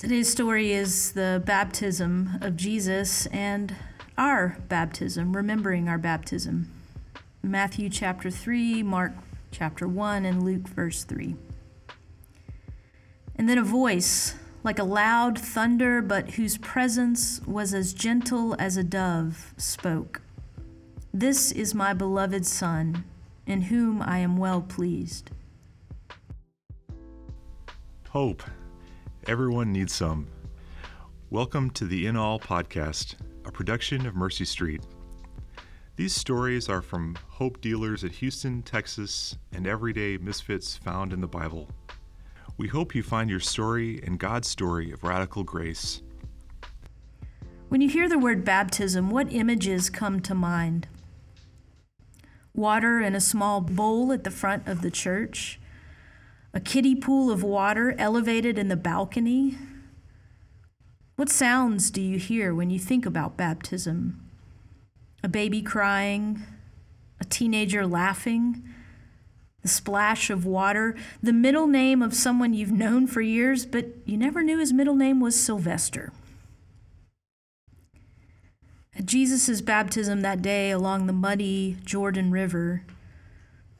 Today's story is the baptism of Jesus and our baptism, remembering our baptism. Matthew chapter 3, Mark chapter 1, and Luke verse 3. And then a voice, like a loud thunder, but whose presence was as gentle as a dove, spoke This is my beloved Son, in whom I am well pleased. Hope. Everyone needs some. Welcome to the In All podcast, a production of Mercy Street. These stories are from hope dealers at Houston, Texas, and everyday misfits found in the Bible. We hope you find your story and God's story of radical grace. When you hear the word baptism, what images come to mind? Water in a small bowl at the front of the church, a kiddie pool of water elevated in the balcony. What sounds do you hear when you think about baptism? A baby crying, a teenager laughing, the splash of water, the middle name of someone you've known for years, but you never knew his middle name was Sylvester. At Jesus' baptism that day along the muddy Jordan River,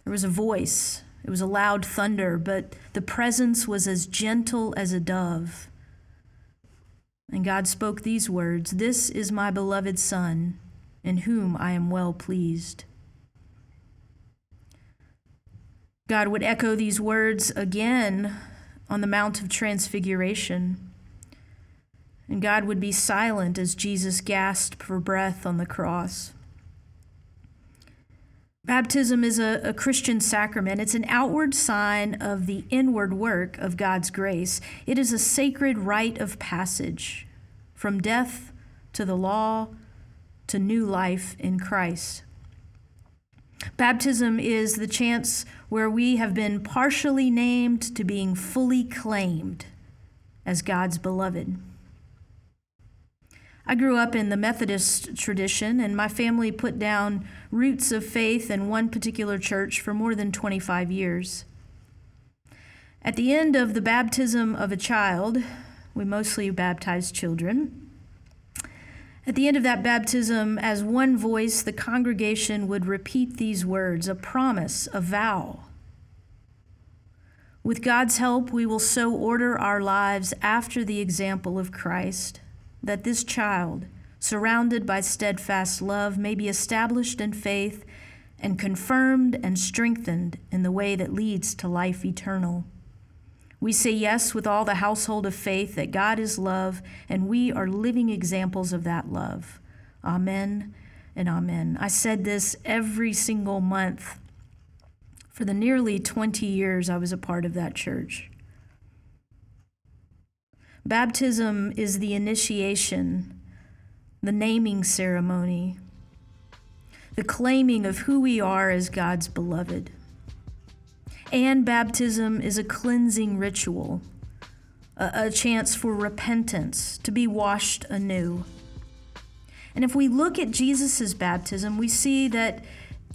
there was a voice. It was a loud thunder, but the presence was as gentle as a dove. And God spoke these words This is my beloved Son, in whom I am well pleased. God would echo these words again on the Mount of Transfiguration. And God would be silent as Jesus gasped for breath on the cross. Baptism is a, a, Christian sacrament. It's an outward sign of the inward work of God's grace. It is a sacred rite of passage from death to the law to new life in Christ. Baptism is the chance where we have been partially named to being fully claimed as God's beloved. I grew up in the Methodist tradition, and my family put down roots of faith in one particular church for more than 25 years. At the end of the baptism of a child, we mostly baptize children. At the end of that baptism, as one voice, the congregation would repeat these words a promise, a vow. With God's help, we will so order our lives after the example of Christ that this child, surrounded by steadfast love, may be established in faith and confirmed and strengthened in the way that leads to life eternal. We say yes with all the household of faith that God is love, and we are living examples of that love. Amen and amen. I said this every single month for the nearly 20 years I was a part of that church. Baptism is the initiation, the naming ceremony, the claiming of who we are as God's beloved. And baptism is a cleansing ritual, a, a chance for repentance, to be washed anew. And if we look at Jesus' baptism, we see that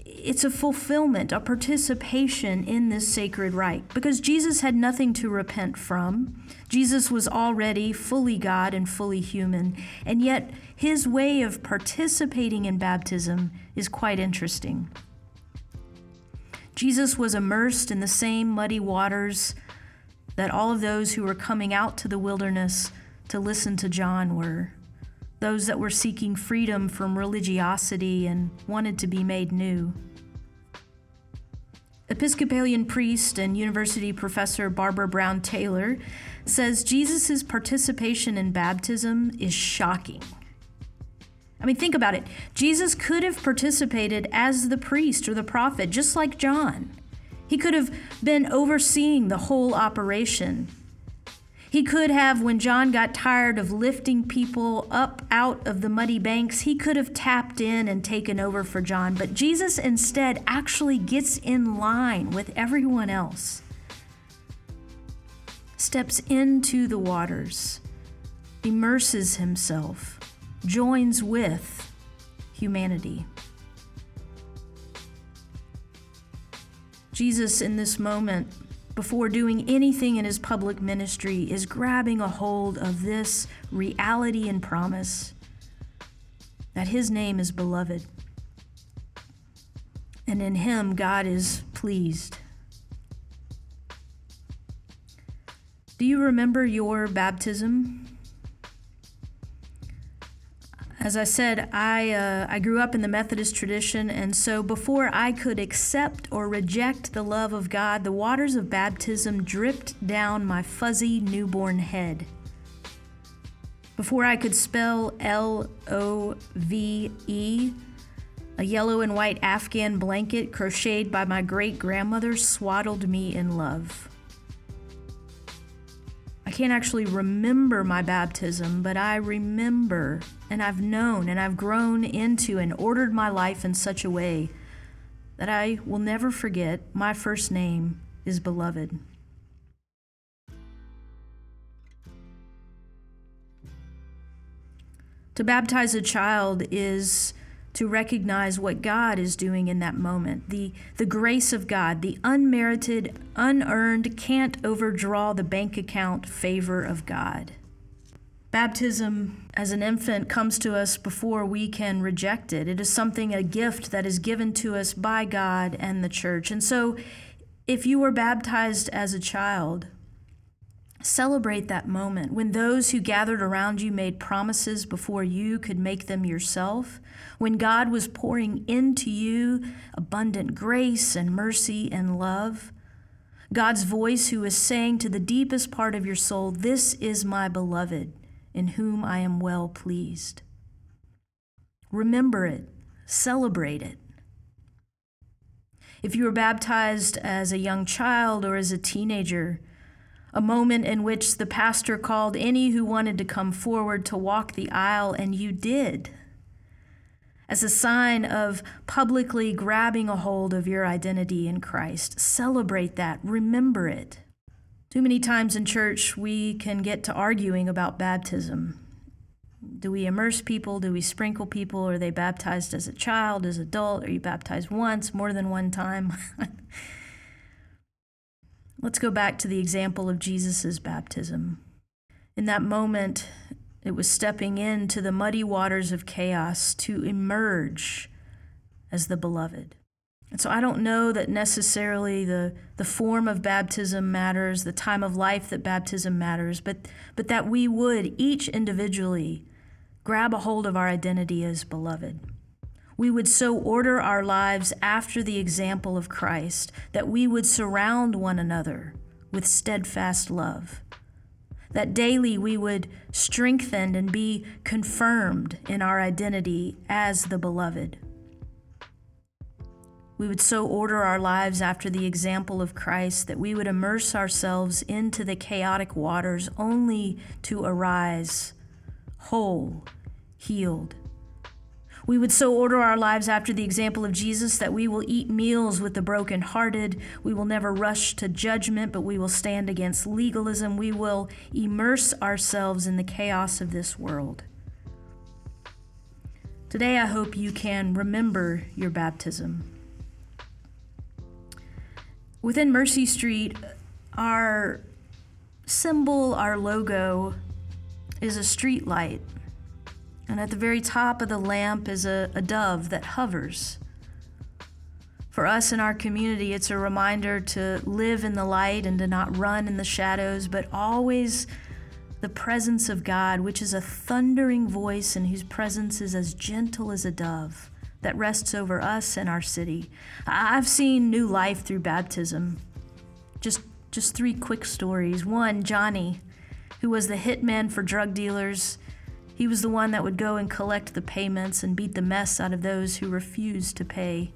it's a fulfillment, a participation in this sacred rite because Jesus had nothing to repent from. Jesus was already fully God and fully human, and yet his way of participating in baptism is quite interesting. Jesus was immersed in the same muddy waters that all of those who were coming out to the wilderness to listen to John were those that were seeking freedom from religiosity and wanted to be made new. Episcopalian priest and university professor Barbara Brown Taylor says Jesus' participation in baptism is shocking. I mean, think about it. Jesus could have participated as the priest or the prophet, just like John. He could have been overseeing the whole operation. He could have, when John got tired of lifting people up out of the muddy banks, he could have tapped in and taken over for John. But Jesus instead actually gets in line with everyone else, steps into the waters, immerses himself, joins with humanity. Jesus, in this moment, before doing anything in his public ministry, is grabbing a hold of this reality and promise that his name is beloved. And in him, God is pleased. Do you remember your baptism? As I said, I, uh, I grew up in the Methodist tradition, and so before I could accept or reject the love of God, the waters of baptism dripped down my fuzzy newborn head. Before I could spell L O V E, a yellow and white Afghan blanket crocheted by my great grandmother swaddled me in love. Can't actually remember my baptism, but I remember and I've known and I've grown into and ordered my life in such a way that I will never forget my first name is beloved. To baptize a child is to recognize what God is doing in that moment. The, the grace of God, the unmerited, unearned, can't overdraw the bank account favor of God. Baptism as an infant comes to us before we can reject it. It is something, a gift that is given to us by God and the church. And so, if you were baptized as a child, Celebrate that moment when those who gathered around you made promises before you could make them yourself, when God was pouring into you abundant grace and mercy and love. God's voice, who is saying to the deepest part of your soul, This is my beloved, in whom I am well pleased. Remember it, celebrate it. If you were baptized as a young child or as a teenager, a moment in which the pastor called any who wanted to come forward to walk the aisle, and you did. As a sign of publicly grabbing a hold of your identity in Christ. Celebrate that, remember it. Too many times in church, we can get to arguing about baptism. Do we immerse people? Do we sprinkle people? Are they baptized as a child, as adult? Are you baptized once, more than one time? Let's go back to the example of Jesus' baptism. In that moment, it was stepping into the muddy waters of chaos to emerge as the beloved. And so I don't know that necessarily the, the form of baptism matters, the time of life that baptism matters, but, but that we would each individually grab a hold of our identity as beloved we would so order our lives after the example of Christ that we would surround one another with steadfast love. That daily we would strengthen and be confirmed in our identity as the beloved. We would so order our lives after the example of Christ that we would immerse ourselves into the chaotic waters only to arise whole, healed, we would so order our lives after the example of Jesus that we will eat meals with the brokenhearted. We will never rush to judgment, but we will stand against legalism. We will immerse ourselves in the chaos of this world. Today, I hope you can remember your baptism. Within Mercy Street, our symbol, our logo, is a street light and at the very top of the lamp is a, a dove that hovers. For us in our community, it's a reminder to live in the light and to not run in the shadows, but always the presence of God, which is a thundering voice and whose presence is as gentle as a dove that rests over us and our city. I've seen new life through baptism. Just just three quick stories. One, Johnny, who was the hitman for drug dealers he was the one that would go and collect the payments and beat the mess out of those who refused to pay.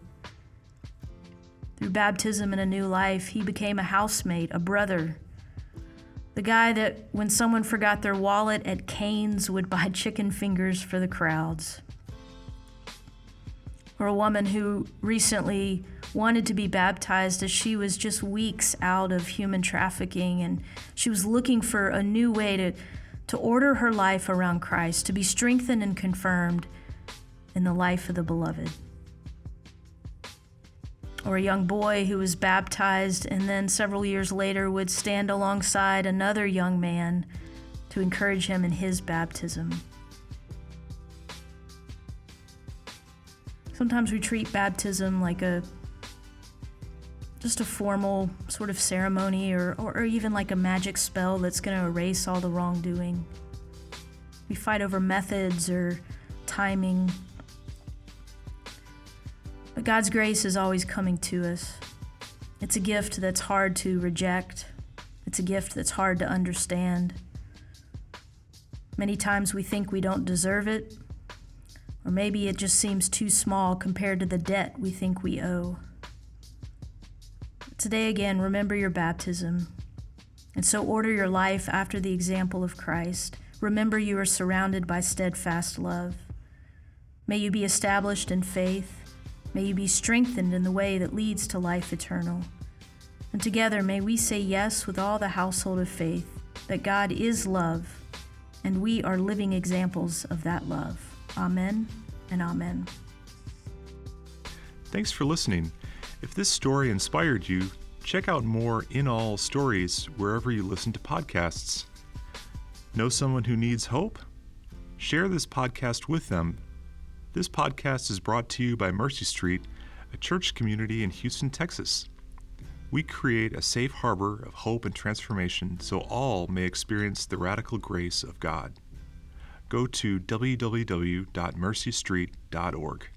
Through baptism and a new life, he became a housemate, a brother. The guy that, when someone forgot their wallet at Cane's, would buy chicken fingers for the crowds. Or a woman who recently wanted to be baptized as she was just weeks out of human trafficking and she was looking for a new way to to order her life around Christ, to be strengthened and confirmed in the life of the beloved. or a young boy who was baptized and then several years later would stand alongside another young man to encourage him in his baptism. Sometimes we treat baptism like a just a formal sort of ceremony or, or, or even like a magic spell that's going to erase all the wrongdoing. We fight over methods or timing. But God's grace is always coming to us. It's a gift that's hard to reject, it's a gift that's hard to understand. Many times we think we don't deserve it, or maybe it just seems too small compared to the debt we think we owe. Today, again, remember your baptism, and so order your life after the example of Christ. Remember you are surrounded by steadfast love. May you be established in faith. May you be strengthened in the way that leads to life eternal. And together may we say yes with all the household of faith that God is love, and we are living examples of that love. Amen and amen. Thanks for listening. If this story inspired you, check out more In All stories wherever you listen to podcasts. Know someone who needs hope? Share this podcast with them this podcast is brought to you by Mercy Street, a church community in Houston, Texas. We create a safe harbor of hope and transformation so all may experience the radical grace of God. Go to www.mercystreet.org.